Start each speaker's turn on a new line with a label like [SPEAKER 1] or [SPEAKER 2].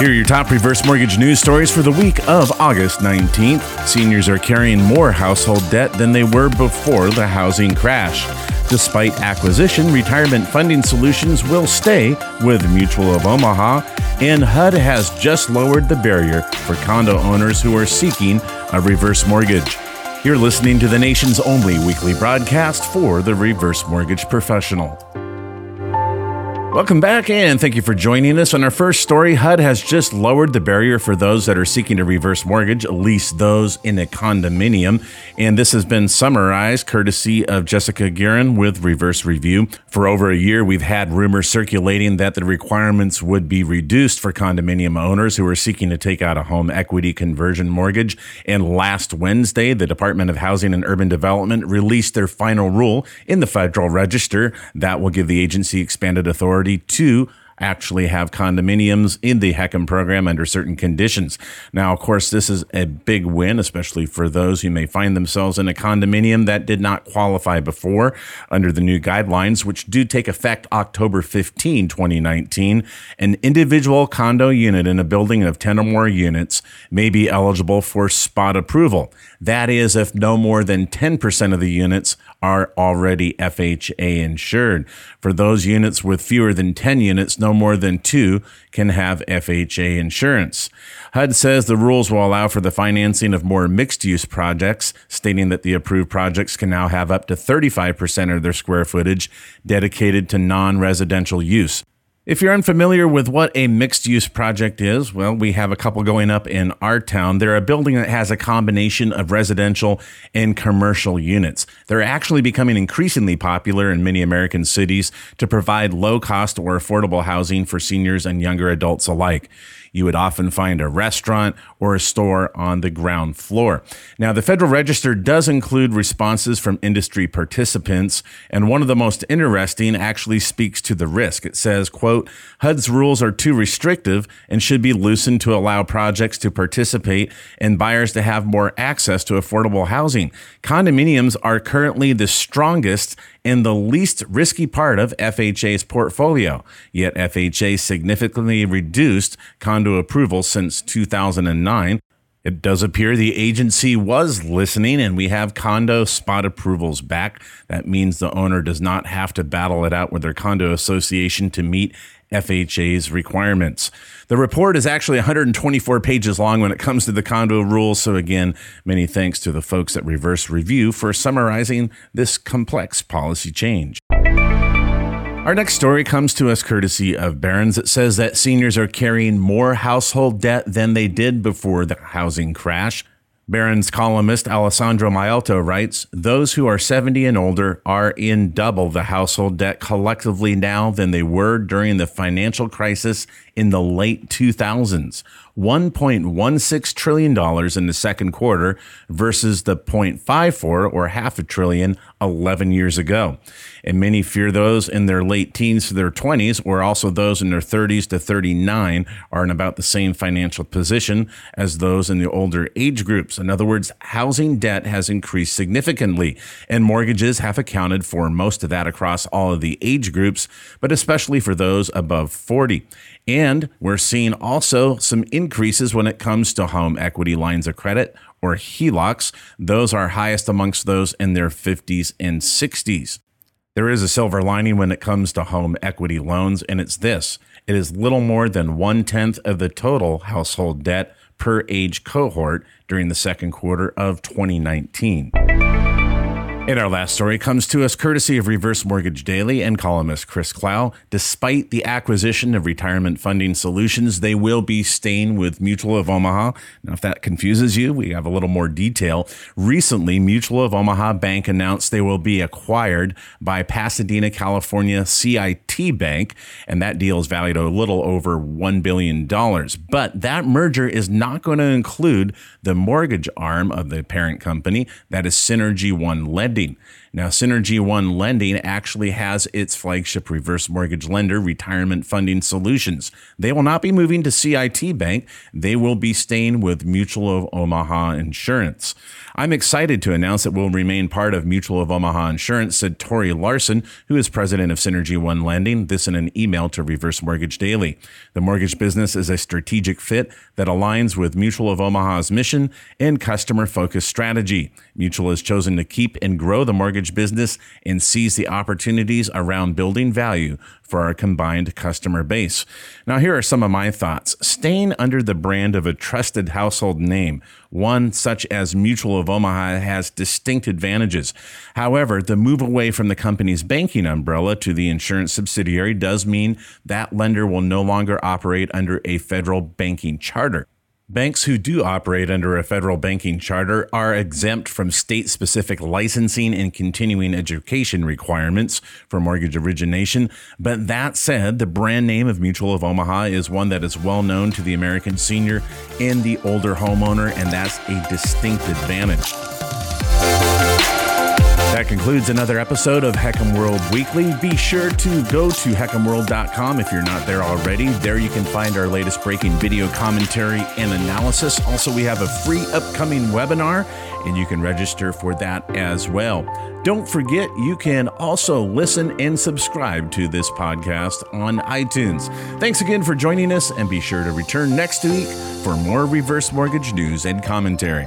[SPEAKER 1] Here are your top reverse mortgage news stories for the week of August 19th. Seniors are carrying more household debt than they were before the housing crash. Despite acquisition, retirement funding solutions will stay with Mutual of Omaha, and HUD has just lowered the barrier for condo owners who are seeking a reverse mortgage. You're listening to the nation's only weekly broadcast for the reverse mortgage professional. Welcome back, and thank you for joining us. On our first story, HUD has just lowered the barrier for those that are seeking a reverse mortgage, at least those in a condominium. And this has been summarized courtesy of Jessica Guerin with Reverse Review. For over a year, we've had rumors circulating that the requirements would be reduced for condominium owners who are seeking to take out a home equity conversion mortgage. And last Wednesday, the Department of Housing and Urban Development released their final rule in the Federal Register that will give the agency expanded authority authority to actually have condominiums in the HECM program under certain conditions. Now, of course, this is a big win, especially for those who may find themselves in a condominium that did not qualify before under the new guidelines, which do take effect October 15, 2019. An individual condo unit in a building of 10 or more units may be eligible for spot approval. That is, if no more than 10% of the units are already FHA insured. For those units with fewer than 10 units, no more than two can have FHA insurance. HUD says the rules will allow for the financing of more mixed use projects, stating that the approved projects can now have up to 35% of their square footage dedicated to non residential use. If you're unfamiliar with what a mixed use project is, well, we have a couple going up in our town. They're a building that has a combination of residential and commercial units. They're actually becoming increasingly popular in many American cities to provide low cost or affordable housing for seniors and younger adults alike you would often find a restaurant or a store on the ground floor. Now, the Federal Register does include responses from industry participants, and one of the most interesting actually speaks to the risk. It says, quote, HUD's rules are too restrictive and should be loosened to allow projects to participate and buyers to have more access to affordable housing. Condominiums are currently the strongest and the least risky part of FHA's portfolio. Yet FHA significantly reduced condo approval since 2009. It does appear the agency was listening, and we have condo spot approvals back. That means the owner does not have to battle it out with their condo association to meet FHA's requirements. The report is actually 124 pages long when it comes to the condo rules. So, again, many thanks to the folks at Reverse Review for summarizing this complex policy change. Our next story comes to us courtesy of Barron's. It says that seniors are carrying more household debt than they did before the housing crash. Barron's columnist Alessandra Malito writes Those who are 70 and older are in double the household debt collectively now than they were during the financial crisis in the late 2000s. $1.16 trillion in the second quarter versus the 0.54 or half a trillion 11 years ago. And many fear those in their late teens to their 20s, or also those in their 30s to 39, are in about the same financial position as those in the older age groups. In other words, housing debt has increased significantly, and mortgages have accounted for most of that across all of the age groups, but especially for those above 40. And we're seeing also some increases when it comes to home equity lines of credit or HELOCs. Those are highest amongst those in their 50s and 60s. There is a silver lining when it comes to home equity loans, and it's this it is little more than one tenth of the total household debt per age cohort during the second quarter of 2019. And our last story comes to us courtesy of Reverse Mortgage Daily and columnist Chris Clow. Despite the acquisition of retirement funding solutions, they will be staying with Mutual of Omaha. Now, if that confuses you, we have a little more detail. Recently, Mutual of Omaha Bank announced they will be acquired by Pasadena, California CIT Bank, and that deal is valued a little over $1 billion. But that merger is not going to include the mortgage arm of the parent company, that is Synergy One Lending. 2017 now, Synergy One Lending actually has its flagship reverse mortgage lender, Retirement Funding Solutions. They will not be moving to CIT Bank. They will be staying with Mutual of Omaha Insurance. I'm excited to announce that we'll remain part of Mutual of Omaha Insurance, said Tori Larson, who is president of Synergy One Lending. This in an email to Reverse Mortgage Daily. The mortgage business is a strategic fit that aligns with Mutual of Omaha's mission and customer focused strategy. Mutual has chosen to keep and grow the mortgage business and seize the opportunities around building value for our combined customer base. Now, here are some of my thoughts. Staying under the brand of a trusted household name, one such as Mutual of Omaha, has distinct advantages. However, the move away from the company's banking umbrella to the insurance subsidiary does mean that lender will no longer operate under a federal banking charter. Banks who do operate under a federal banking charter are exempt from state specific licensing and continuing education requirements for mortgage origination. But that said, the brand name of Mutual of Omaha is one that is well known to the American senior and the older homeowner, and that's a distinct advantage. That concludes another episode of HECM World Weekly. Be sure to go to hecmworld.com if you're not there already. There you can find our latest breaking video commentary and analysis. Also, we have a free upcoming webinar, and you can register for that as well. Don't forget, you can also listen and subscribe to this podcast on iTunes. Thanks again for joining us, and be sure to return next week for more reverse mortgage news and commentary.